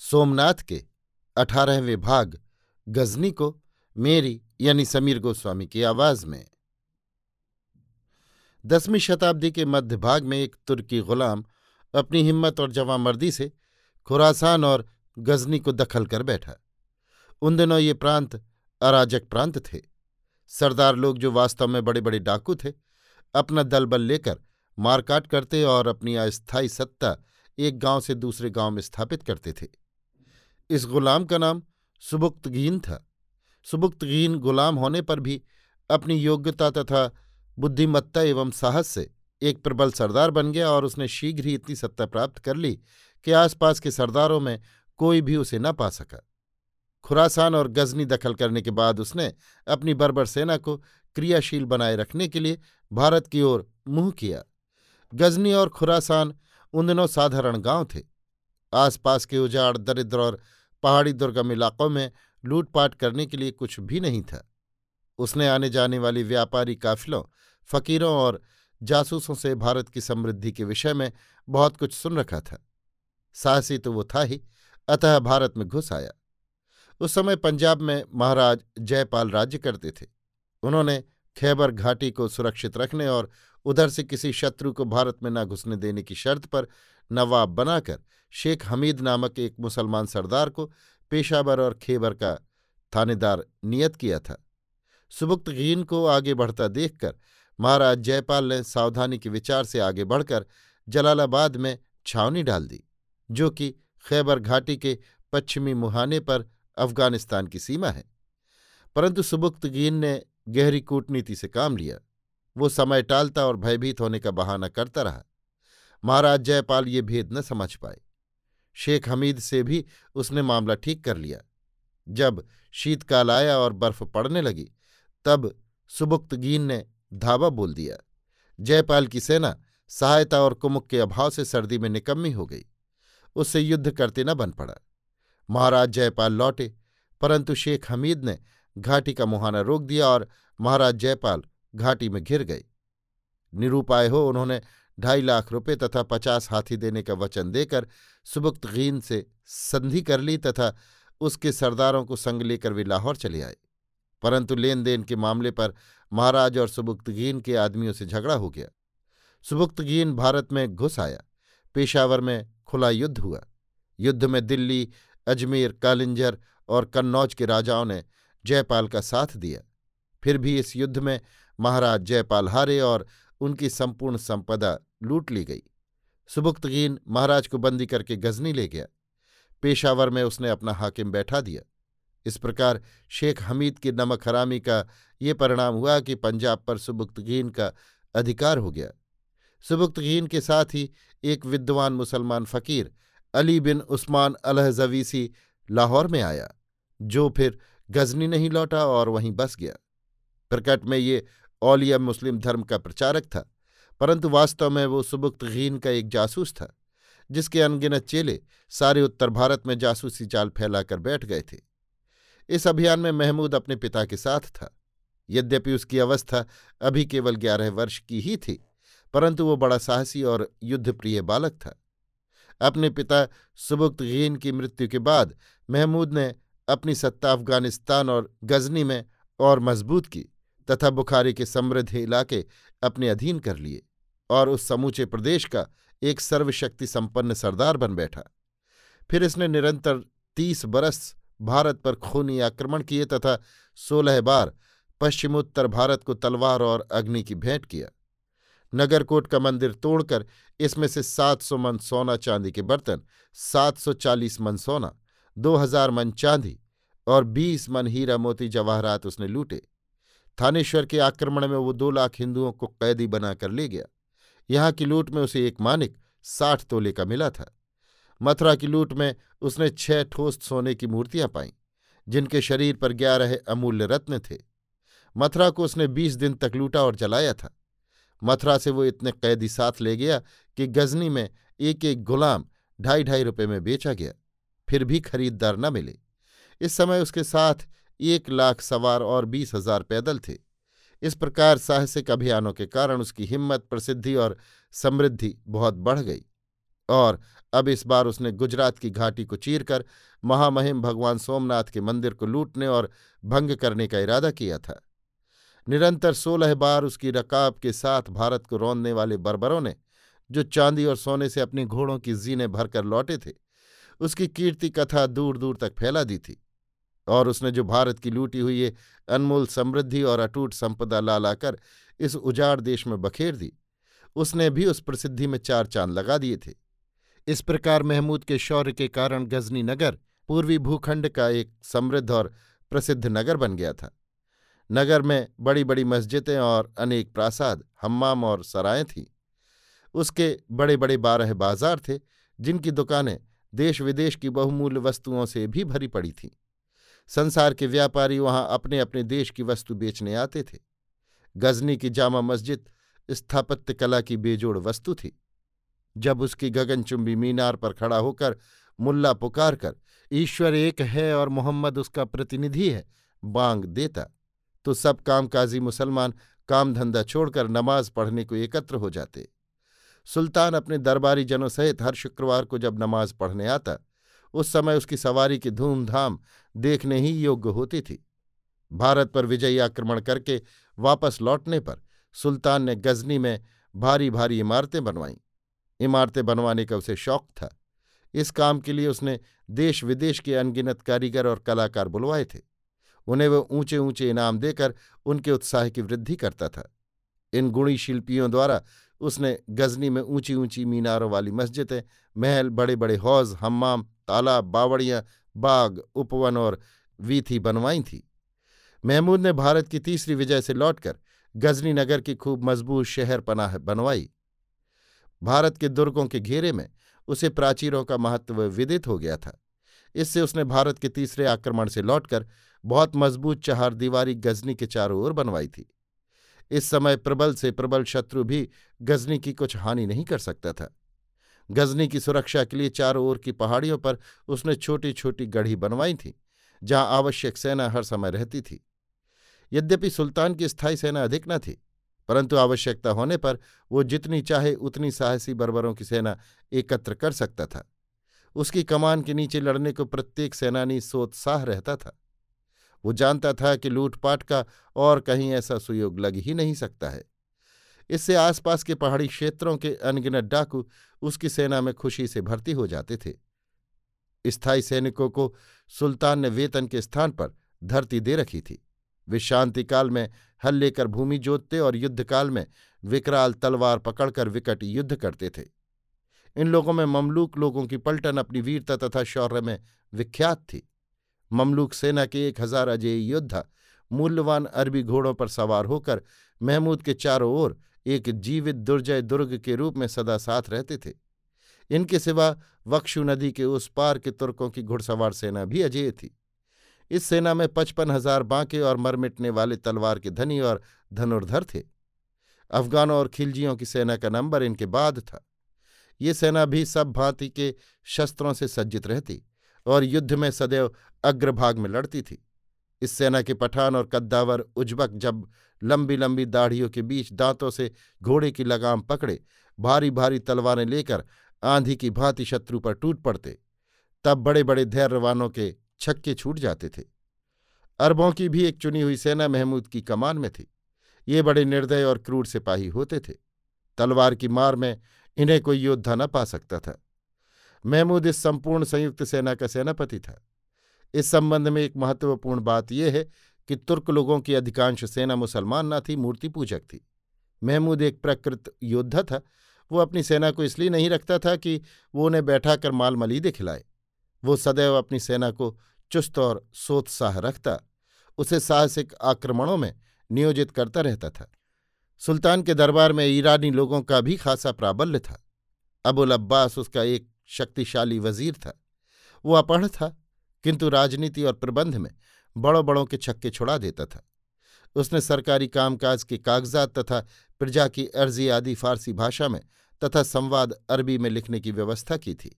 सोमनाथ के अठारहवें भाग, गजनी को मेरी यानी समीर गोस्वामी की आवाज़ में। दसवीं शताब्दी के मध्य भाग में एक तुर्की गुलाम अपनी हिम्मत और जवामर्दी से खुरासान और गजनी को दखल कर बैठा। उन दिनों ये प्रांत अराजक प्रांत थे। सरदार लोग जो वास्तव में बड़े बड़े डाकू थे, अपना दल बल लेकर मारकाट करते और अपनी अस्थायी सत्ता एक गाँव से दूसरे गाँव में स्थापित करते थे। इस गुलाम का नाम सुबुक्तगीन था। सुबुक्तगीन गुलाम होने पर भी अपनी योग्यता तथा बुद्धिमत्ता एवं साहस से एक प्रबल सरदार बन गया और उसने शीघ्र ही इतनी सत्ता प्राप्त कर ली कि आसपास के सरदारों में कोई भी उसे न पा सका। खुरासान और गजनी दखल करने के बाद उसने अपनी बर्बर सेना को क्रियाशील बनाए रखने के लिए भारत की ओर मुँह किया। गजनी और खुरासान उन दिनों साधारण गाँव थे। आसपास के उजाड़, दरिद्र और पहाड़ी दुर्गम इलाकों में लूटपाट करने के लिए कुछ भी नहीं था। उसने आने जाने वाली व्यापारी काफिलों, फकीरों और जासूसों से भारत की समृद्धि के विषय में बहुत कुछ सुन रखा था। साहसी तो वो था ही, अतः भारत में घुस आया। उस समय पंजाब में महाराज जयपाल राज्य करते थे। उन्होंने खैबर घाटी को सुरक्षित रखने और उधर से किसी शत्रु को भारत में न घुसने देने की शर्त पर नवाब बनाकर शेख हमीद नामक एक मुसलमान सरदार को पेशावर और खेबर का थानेदार नियत किया था। सुबुक्तगीन को आगे बढ़ता देखकर महाराज जयपाल ने सावधानी के विचार से आगे बढ़कर जलालाबाद में छावनी डाल दी, जो कि खैबर घाटी के पश्चिमी मुहाने पर अफ़गानिस्तान की सीमा है। परंतु सुबुक्तगीन ने गहरी कूटनीति से काम लिया। वो समय टालता और भयभीत होने का बहाना करता रहा। महाराज जयपाल ये भेद न समझ पाए। शेख हमीद से भी उसने मामला ठीक कर लिया। जब शीतकाल आया और बर्फ़ पड़ने लगी, तब सुबुक्तगीन ने धावा बोल दिया। जयपाल की सेना सहायता और कुमुक के अभाव से सर्दी में निकम्मी हो गई। उससे युद्ध करते न बन पड़ा। महाराज जयपाल लौटे, परंतु शेख हमीद ने घाटी का मुहाना रोक दिया और महाराज जयपाल घाटी में घिर गए। निरूपाय हो उन्होंने ढाई लाख रुपए तथा पचास हाथी देने का वचन देकर सुबुक्तगीन से संधि कर ली तथा उसके सरदारों को संग लेकर वे लाहौर चले आए। परंतु लेन देन के मामले पर महाराज और सुबुक्तगीन के आदमियों से झगड़ा हो गया। सुबुक्तगीन भारत में घुस आया। पेशावर में खुला युद्ध हुआ। युद्ध में दिल्ली, अजमेर, कालिंजर और कन्नौज के राजाओं ने जयपाल का साथ दिया। फिर भी इस युद्ध में महाराज जयपाल हारे और उनकी संपूर्ण संपदा लूट ली गई। सुबुक्तगीन महाराज को बंदी करके गजनी ले गया। पेशावर में उसने अपना हाकिम बैठा दिया। इस प्रकार शेख हमीद की नमक हरामी का ये परिणाम हुआ कि पंजाब पर सुबुक्तगीन का अधिकार हो गया। सुबुक्तगीन के साथ ही एक विद्वान मुसलमान फकीर अली बिन उस्मान अलहजवीसी लाहौर में आया, जो फिर गजनी नहीं लौटा और वहीं बस गया। प्रकट में ये औलिया मुस्लिम धर्म का प्रचारक था, परंतु वास्तव में वो सुबुक्तगीन का एक जासूस था, जिसके अनगिनत चेले सारे उत्तर भारत में जासूसी चाल फैलाकर बैठ गए थे। इस अभियान में महमूद अपने पिता के साथ था। यद्यपि उसकी अवस्था अभी केवल ग्यारह वर्ष की ही थी, परंतु वो बड़ा साहसी और युद्धप्रिय बालक था। अपने पिता सुबुक्तगीन की मृत्यु के बाद महमूद ने अपनी सत्ता अफ़गानिस्तान और गजनी में और मज़बूत की तथा बुखारी के समृद्ध इलाके अपने अधीन कर लिए और उस समूचे प्रदेश का एक सर्वशक्ति संपन्न सरदार बन बैठा। फिर इसने निरंतर तीस बरस भारत पर खूनी आक्रमण किए तथा सोलह बार पश्चिमोत्तर भारत को तलवार और अग्नि की भेंट किया। नगरकोट का मंदिर तोड़कर इसमें से सात सौ मन सोना चांदी के बर्तन, सात सौ चालीस मन सोना दो हज़ार मन चांदी और बीस मन हीरा मोती जवाहरात उसने लूटे। थानेश्वर के आक्रमण में वो दो लाख हिंदुओं को कैदी बनाकर ले गया। यहाँ की लूट में उसे एक मानिक साठ तोले का मिला था। मथुरा की लूट में उसने छह ठोस सोने की मूर्तियाँ पाईं, जिनके शरीर पर ग्यारह अमूल्य रत्न थे। मथुरा को उसने बीस दिन तक लूटा और जलाया था। मथुरा से वो इतने कैदी साथ ले गया कि गजनी में एक एक गुलाम ढाई ढाई रुपये में बेचा गया। फिर भी खरीददार न मिले। इस समय उसके साथ एक लाख सवार और बीस हज़ार पैदल थे। इस प्रकार साहसिक अभियानों के कारण उसकी हिम्मत, प्रसिद्धि और समृद्धि बहुत बढ़ गई। और अब इस बार उसने गुजरात की घाटी को चीरकर महामहिम भगवान सोमनाथ के मंदिर को लूटने और भंग करने का इरादा किया था। निरंतर सोलह बार उसकी रकाब के साथ भारत को रौंदने वाले बर्बरों ने, जो चांदी और सोने से अपनी घोड़ों की जीने भरकर लौटे थे उसकी कीर्ति कथा दूर दूर तक फैला दी थी और उसने जो भारत की लूटी हुई ये अनमोल समृद्धि और अटूट संपदा ला लाकर इस उजाड़ देश में बखेर दी, उसने भी उस प्रसिद्धि में चार चाँद लगा दिए थे। इस प्रकार महमूद के शौर्य के कारण गजनी नगर पूर्वी भूखंड का एक समृद्ध और प्रसिद्ध नगर बन गया था। नगर में बड़ी बड़ी मस्जिदें और अनेक प्रासाद, हम्माम और सराएँ थीं। उसके बड़े बड़े बारह बाज़ार थे जिनकी दुकानें देश विदेश की बहुमूल्य वस्तुओं से भी भरी पड़ी थीं। संसार के व्यापारी वहाँ अपने अपने देश की वस्तु बेचने आते थे। गजनी की जामा मस्जिद स्थापत्य कला की बेजोड़ वस्तु थी। जब उसकी गगनचुंबी मीनार पर खड़ा होकर मुल्ला पुकार कर ईश्वर एक है और मोहम्मद उसका प्रतिनिधि है, बांग देता। तो सब कामकाजी मुसलमान काम धंधा छोड़कर नमाज़ पढ़ने को एकत्र हो जाते। सुल्तान अपने दरबारी जनों सहित हर शुक्रवार को जब नमाज़ पढ़ने आता, उस समय उसकी सवारी की धूमधाम देखने ही योग्य होती थी। भारत पर विजयी आक्रमण करके वापस लौटने पर सुल्तान ने गजनी में भारी भारी इमारतें बनवाईं। इमारतें बनवाने का उसे शौक था। इस काम के लिए उसने देश विदेश के अनगिनत कारीगर और कलाकार बुलवाए थे। उन्हें वह ऊँचे ऊँचे इनाम देकर उनके उत्साह की वृद्धि करता था। इन गुणी शिल्पियों द्वारा उसने गजनी में ऊँची ऊँची मीनारों वाली मस्जिदें, महल बड़े बड़े हौज, हम्माम, तालाब, बावड़ियाँ, बाग, उपवन और वीथी बनवाई थी। महमूद ने भारत की तीसरी विजय से लौटकर गजनी नगर की खूब मज़बूत शहर पनाह बनवाई। भारत के दुर्गों के घेरे में उसे प्राचीरों का महत्व विदित हो गया था। इससे उसने भारत के तीसरे आक्रमण से लौटकर बहुत मज़बूत चहार दीवारी गजनी के चारों ओर बनवाई थी। इस समय प्रबल से प्रबल शत्रु भी गजनी की कुछ हानि नहीं कर सकता था। गजनी की सुरक्षा के लिए चारों ओर की पहाड़ियों पर उसने छोटी छोटी गढ़ी बनवाई थी, जहाँ आवश्यक सेना हर समय रहती थी। यद्यपि सुल्तान की स्थायी सेना अधिक न थी, परंतु आवश्यकता होने पर वो जितनी चाहे उतनी साहसी बर्बरों की सेना एकत्र कर सकता था। उसकी कमान के नीचे लड़ने को प्रत्येक सेनानी सोत्साह रहता था। वो जानता था कि लूटपाट का और कहीं ऐसा सुयोग लग ही नहीं सकता है। इससे आसपास के पहाड़ी क्षेत्रों के अनगिनत डाकू उसकी सेना में खुशी से भर्ती हो जाते थे। स्थायी सैनिकों को सुल्तान ने वेतन के स्थान पर धरती दे रखी थी। वे शांतिकाल में हल लेकर भूमि जोतते और युद्धकाल में विकराल तलवार पकड़कर विकट युद्ध करते थे। इन लोगों में ममलूक लोगों की पलटन अपनी वीरता तथा शौर्य में विख्यात थी। ममलूक सेना के एक हज़ार अजय योद्धा, मूल्यवान अरबी घोड़ों पर सवार होकर महमूद के चारों ओर एक जीवित दुर्जय दुर्ग के रूप में सदा साथ रहते थे। इनके सिवा वक्षु नदी के उस पार के तुर्कों की घुड़सवार सेना भी अजेय थी। इस सेना में पचपन हज़ार बांके और मरमिटने वाले तलवार के धनी और धनुर्धर थे। अफगानों और खिलजियों की सेना का नंबर इनके बाद था। ये सेना भी सब भांति के शस्त्रों से सज्जित रहती। और युद्ध में सदैव अग्रभाग में लड़ती थी। इस सेना के पठान और कद्दावर उज्बक जब लंबी लंबी दाढ़ियों के बीच दांतों से घोड़े की लगाम पकड़े, भारी भारी तलवारें लेकर आंधी की भांति शत्रु पर टूट पड़ते, तब बड़े बड़े धैर्यवानों के छक्के छूट जाते थे। अरबों की भी एक चुनी हुई सेना महमूद की कमान में थी। ये बड़े निर्दय और क्रूर सिपाही होते थे। तलवार की मार में इन्हें कोई योद्धा न पा सकता था। महमूद इस संपूर्ण संयुक्त सेना का सेनापति था। इस संबंध में एक महत्वपूर्ण बात यह है कि तुर्क लोगों की अधिकांश सेना मुसलमान न थी, मूर्ति पूजक थी। महमूद एक प्रकृत योद्धा था। वो अपनी सेना को इसलिए नहीं रखता था कि वो उन्हें बैठाकर माल मलीदे खिलाए। वो सदैव अपनी सेना को चुस्त और सोत्साह रखता, उसे साहसिक आक्रमणों में नियोजित करता रहता था। सुल्तान के दरबार में ईरानी लोगों का भी खासा प्राबल्य था। अबुल अब्बास उसका एक शक्तिशाली वज़ीर था। वो अपढ़ था, किंतु राजनीति और प्रबंध में बड़ों बड़ों के छक्के छुड़ा देता था। उसने सरकारी कामकाज के कागजात तथा प्रजा की अर्जी आदि फारसी भाषा में तथा संवाद अरबी में लिखने की व्यवस्था की थी।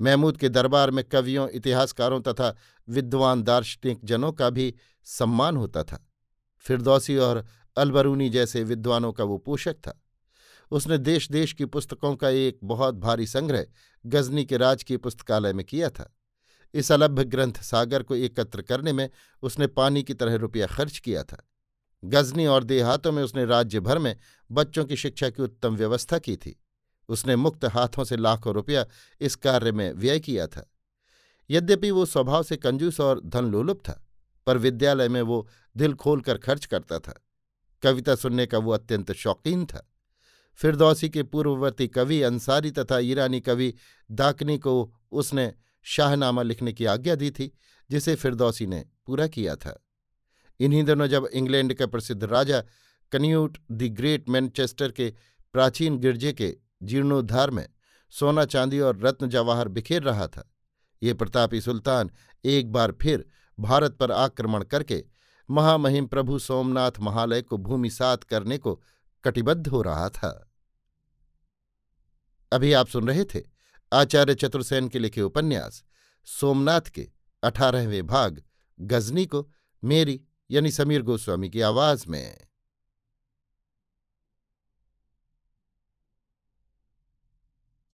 महमूद के दरबार में कवियों, इतिहासकारों तथा विद्वान दार्शनिक जनों का भी सम्मान होता था। फिरदौसी और अलबरूनी जैसे विद्वानों का वो पोषक था। उसने देश देश की पुस्तकों का एक बहुत भारी संग्रह गजनी के राजकीय पुस्तकालय में किया था। इस अलभ्य ग्रंथ सागर को एकत्र करने में उसने पानी की तरह रुपया खर्च किया था। गजनी और देहातों में उसने राज्य भर में बच्चों की शिक्षा की उत्तम व्यवस्था की थी। उसने मुक्त हाथों से लाखों रुपया इस कार्य में व्यय किया था। यद्यपि वो स्वभाव से कंजूस और धनलोलुप था, पर विद्यालय में वो दिल खोलकर खर्च करता था। कविता सुनने का वो अत्यंत शौकीन था। फिरदौसी के पूर्ववर्ती कवि, अंसारी तथा ईरानी कवि दाकनी को उसने शाहनामा लिखने की आज्ञा दी थी, जिसे फिरदौसी ने पूरा किया था। इन्हीं दिनों जब इंग्लैंड का प्रसिद्ध राजा कन्यूट द ग्रेट मैनचेस्टर के प्राचीन गिरजे के जीर्णोद्धार में सोना, चांदी और रत्न जवाहर बिखेर रहा था, ये प्रतापी सुल्तान एक बार फिर भारत पर आक्रमण करके महामहिम प्रभु सोमनाथ महालय को भूमिसात करने को कटिबद्ध हो रहा था। अभी आप सुन रहे थे आचार्य चतुर्सेन के लिखे उपन्यास, सोमनाथ के अठारहवें भाग, गजनी को मेरी यानी समीर गोस्वामी की आवाज़ में।